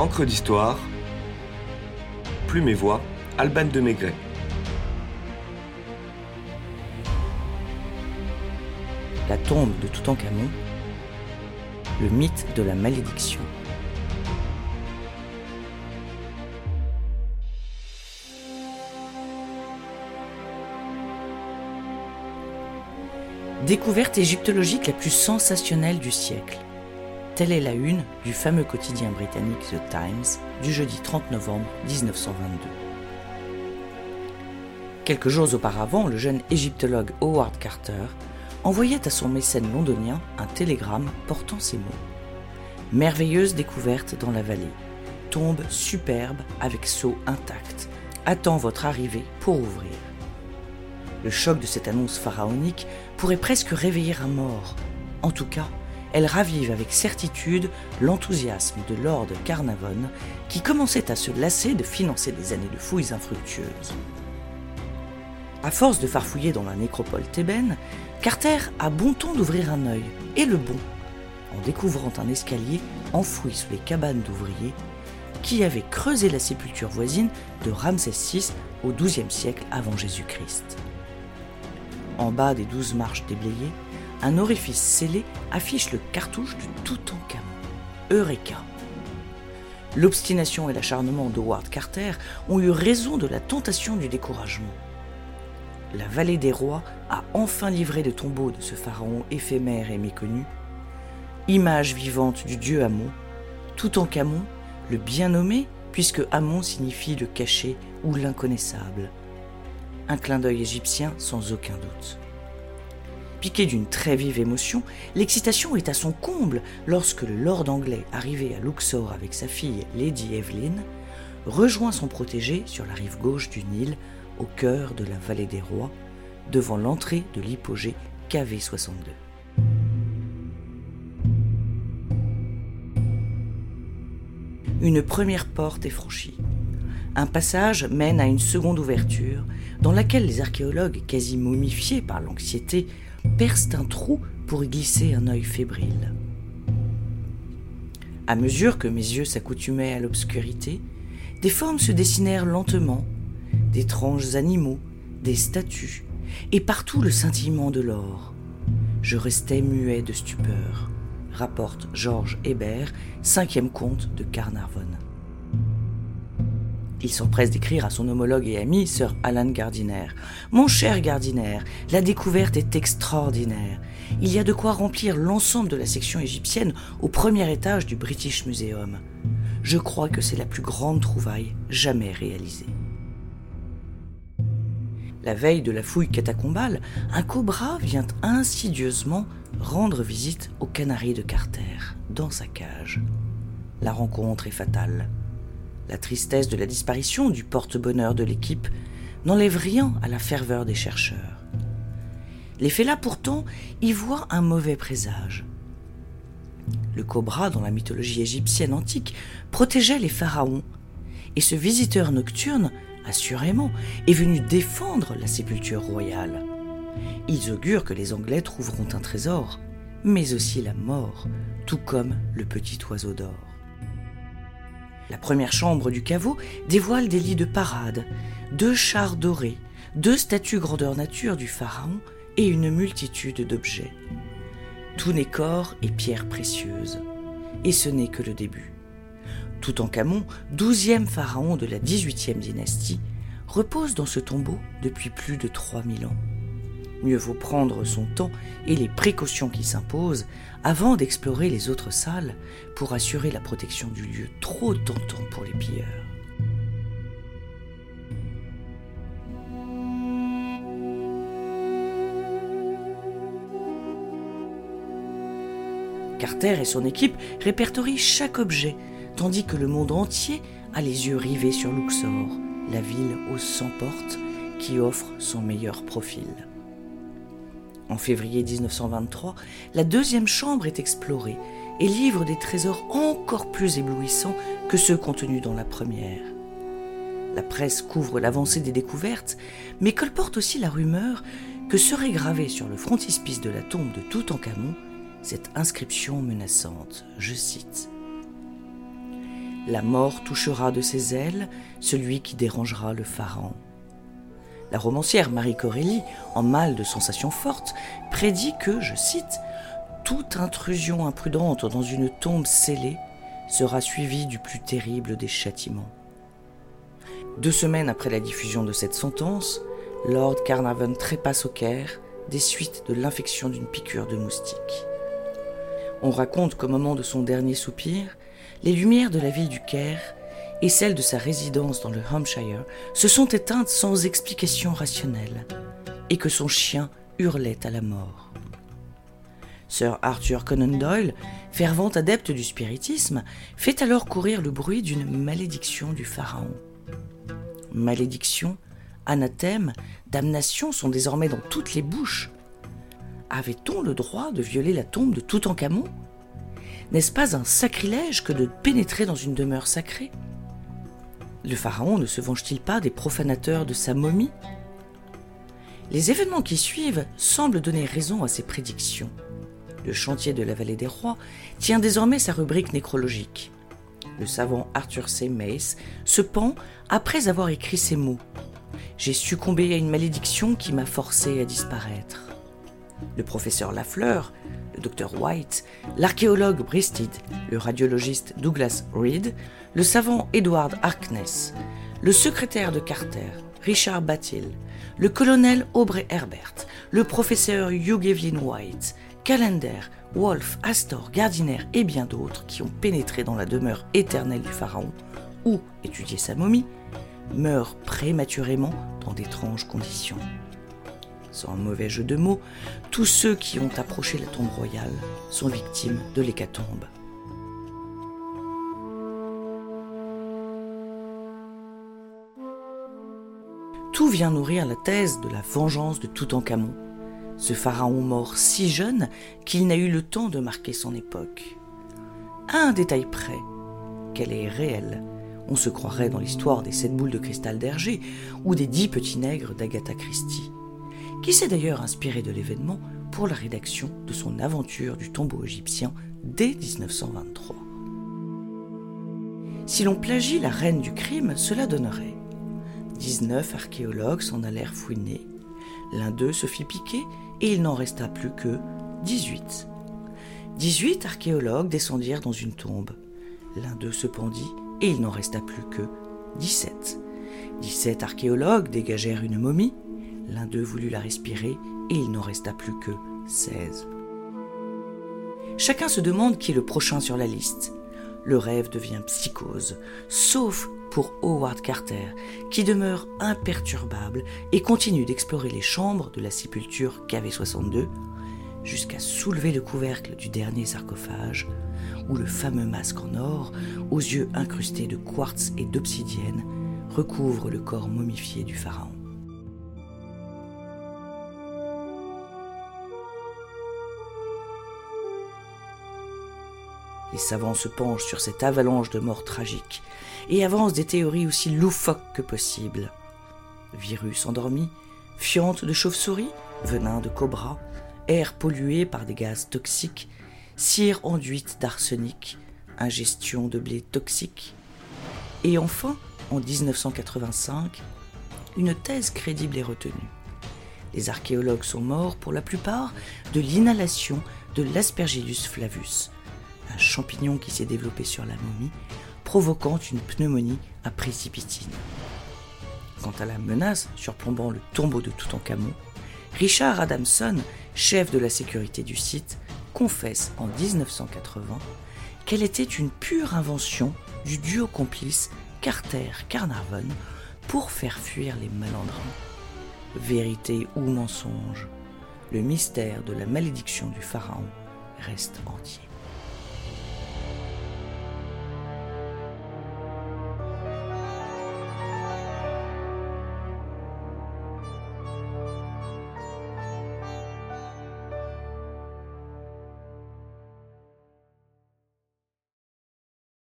Encre d'histoire, Plume et Voix, Alban de Maigret. La tombe de Toutankhamon, le mythe de la malédiction. Découverte égyptologique la plus sensationnelle du siècle. Telle est la une du fameux quotidien britannique The Times du jeudi 30 novembre 1922. Quelques jours auparavant, le jeune égyptologue Howard Carter envoyait à son mécène londonien un télégramme portant ces mots. Merveilleuse découverte dans la vallée. Tombe superbe avec seau intact. Attends votre arrivée pour ouvrir. Le choc de cette annonce pharaonique pourrait presque réveiller un mort. En tout cas, elle ravive avec certitude l'enthousiasme de Lord Carnavon qui commençait à se lasser de financer des années de fouilles infructueuses. À force de farfouiller dans la nécropole thébaine, Carter a bon ton d'ouvrir un œil, et le bon, en découvrant un escalier enfoui sous les cabanes d'ouvriers qui avaient creusé la sépulture voisine de Ramsès VI au XIIe siècle avant Jésus-Christ. En bas des douze marches déblayées, un orifice scellé affiche le cartouche de Toutankhamon. Eureka L'obstination et l'acharnement d'Howard Carter ont eu raison de la tentation du découragement. La vallée des rois a enfin livré le tombeau de ce pharaon éphémère et méconnu, image vivante du dieu Amon, Toutankhamon, le bien nommé, puisque Amon signifie le caché ou l'inconnaissable. Un clin d'œil égyptien sans aucun doute. Piqué d'une très vive émotion, l'excitation est à son comble lorsque le lord anglais arrivé à Luxor avec sa fille Lady Evelyn rejoint son protégé sur la rive gauche du Nil, au cœur de la vallée des rois, devant l'entrée de l'hypogée KV62. Une première porte est franchie. Un passage mène à une seconde ouverture, dans laquelle les archéologues, quasi momifiés par l'anxiété, percent un trou pour y glisser un œil fébrile. À mesure que mes yeux s'accoutumaient à l'obscurité, des formes se dessinèrent lentement, d'étranges animaux, des statues, et partout le scintillement de l'or. Je restais muet de stupeur, rapporte Georges Hébert, cinquième comte de Carnarvon. Il s'empresse d'écrire à son homologue et ami, Sir Alan Gardiner. Mon cher Gardiner, la découverte est extraordinaire. Il y a de quoi remplir l'ensemble de la section égyptienne au premier étage du British Museum. Je crois que c'est la plus grande trouvaille jamais réalisée. La veille de la fouille catacombale, un cobra vient insidieusement rendre visite au canari de Carter, dans sa cage. La rencontre est fatale. La tristesse de la disparition du porte-bonheur de l'équipe n'enlève rien à la ferveur des chercheurs. Les félins pourtant y voient un mauvais présage. Le cobra, dans la mythologie égyptienne antique, protégeait les pharaons, et ce visiteur nocturne, assurément, est venu défendre la sépulture royale. Ils augurent que les Anglais trouveront un trésor, mais aussi la mort, tout comme le petit oiseau d'or. La première chambre du caveau dévoile des lits de parade, deux chars dorés, deux statues grandeur nature du pharaon et une multitude d'objets. Tout n'est corps et pierres précieuses. Et ce n'est que le début. Tout en Camon, douzième pharaon de la dix-huitième dynastie, repose dans ce tombeau depuis plus de 3000 ans. Mieux vaut prendre son temps et les précautions qui s'imposent avant d'explorer les autres salles pour assurer la protection du lieu trop tentant pour les pilleurs. Carter et son équipe répertorient chaque objet, tandis que le monde entier a les yeux rivés sur Luxor, la ville aux 100 portes qui offre son meilleur profil. En février 1923, la deuxième chambre est explorée et livre des trésors encore plus éblouissants que ceux contenus dans la première. La presse couvre l'avancée des découvertes, mais colporte aussi la rumeur que serait gravée sur le frontispice de la tombe de Toutankhamon cette inscription menaçante, je cite La mort touchera de ses ailes celui qui dérangera le pharaon. La romancière Marie Corelli, en mal de sensations fortes, prédit que, je cite, toute intrusion imprudente dans une tombe scellée sera suivie du plus terrible des châtiments. Deux semaines après la diffusion de cette sentence, Lord Carnarvon trépasse au Caire des suites de l'infection d'une piqûre de moustique. On raconte qu'au moment de son dernier soupir, les lumières de la ville du Caire et celles de sa résidence dans le Hampshire se sont éteintes sans explication rationnelle, et que son chien hurlait à la mort. Sir Arthur Conan Doyle, fervent adepte du spiritisme, fait alors courir le bruit d'une malédiction du pharaon. Malédiction, anathème, damnation sont désormais dans toutes les bouches. Avait-on le droit de violer la tombe de Toutankhamon? N'est-ce pas un sacrilège que de pénétrer dans une demeure sacrée? Le pharaon ne se venge-t-il pas des profanateurs de sa momie? Les événements qui suivent semblent donner raison à ces prédictions. Le chantier de la vallée des rois tient désormais sa rubrique nécrologique. Le savant Arthur C. Mace se pend après avoir écrit ces mots. J'ai succombé à une malédiction qui m'a forcé à disparaître. Le professeur Lafleur, le docteur White, l'archéologue Bristid, le radiologiste Douglas Reed, le savant Edward Harkness, le secrétaire de Carter, Richard Battil, le colonel Aubrey Herbert, le professeur Hugh Evelyn White, Calender, Wolfe, Astor, Gardiner et bien d'autres qui ont pénétré dans la demeure éternelle du Pharaon ou étudié sa momie, meurent prématurément dans d'étranges conditions. Sans mauvais jeu de mots, tous ceux qui ont approché la tombe royale sont victimes de l'hécatombe. Tout vient nourrir la thèse de la vengeance de Toutankhamon, ce pharaon mort si jeune qu'il n'a eu le temps de marquer son époque. À un détail près, qu'elle est réelle, on se croirait dans l'histoire des sept boules de cristal d'Hergé ou des dix petits nègres d'Agatha Christie, qui s'est d'ailleurs inspiré de l'événement pour la rédaction de son aventure du tombeau égyptien dès 1923. Si l'on plagie la reine du crime, cela donnerait 19 archéologues s'en allèrent fouiner, l'un d'eux se fit piquer et il n'en resta plus que 18. 18 archéologues descendirent dans une tombe. L'un d'eux se pendit et il n'en resta plus que 17. 17 archéologues dégagèrent une momie. L'un d'eux voulut la respirer et il n'en resta plus que 16. Chacun se demande qui est le prochain sur la liste. Le rêve devient psychose, sauf pour Howard Carter, qui demeure imperturbable et continue d'explorer les chambres de la sépulture KV62 jusqu'à soulever le couvercle du dernier sarcophage, où le fameux masque en or, aux yeux incrustés de quartz et d'obsidienne, recouvre le corps momifié du pharaon. Les savants se penchent sur cette avalanche de morts tragiques et avancent des théories aussi loufoques que possibles. Virus endormi, fientes de chauve-souris, venin de cobra, air pollué par des gaz toxiques, cire enduite d'arsenic, ingestion de blé toxique. Et enfin, en 1985, une thèse crédible est retenue. Les archéologues sont morts pour la plupart de l'inhalation de l'Aspergillus flavus, un champignon qui s'est développé sur la momie, provoquant une pneumonie à précipitine. Quant à la menace surplombant le tombeau de Toutankhamon, Richard Adamson, chef de la sécurité du site, confesse en 1980 qu'elle était une pure invention du duo complice Carter-Carnarvon pour faire fuir les malandrins. Vérité ou mensonge, le mystère de la malédiction du pharaon reste entier.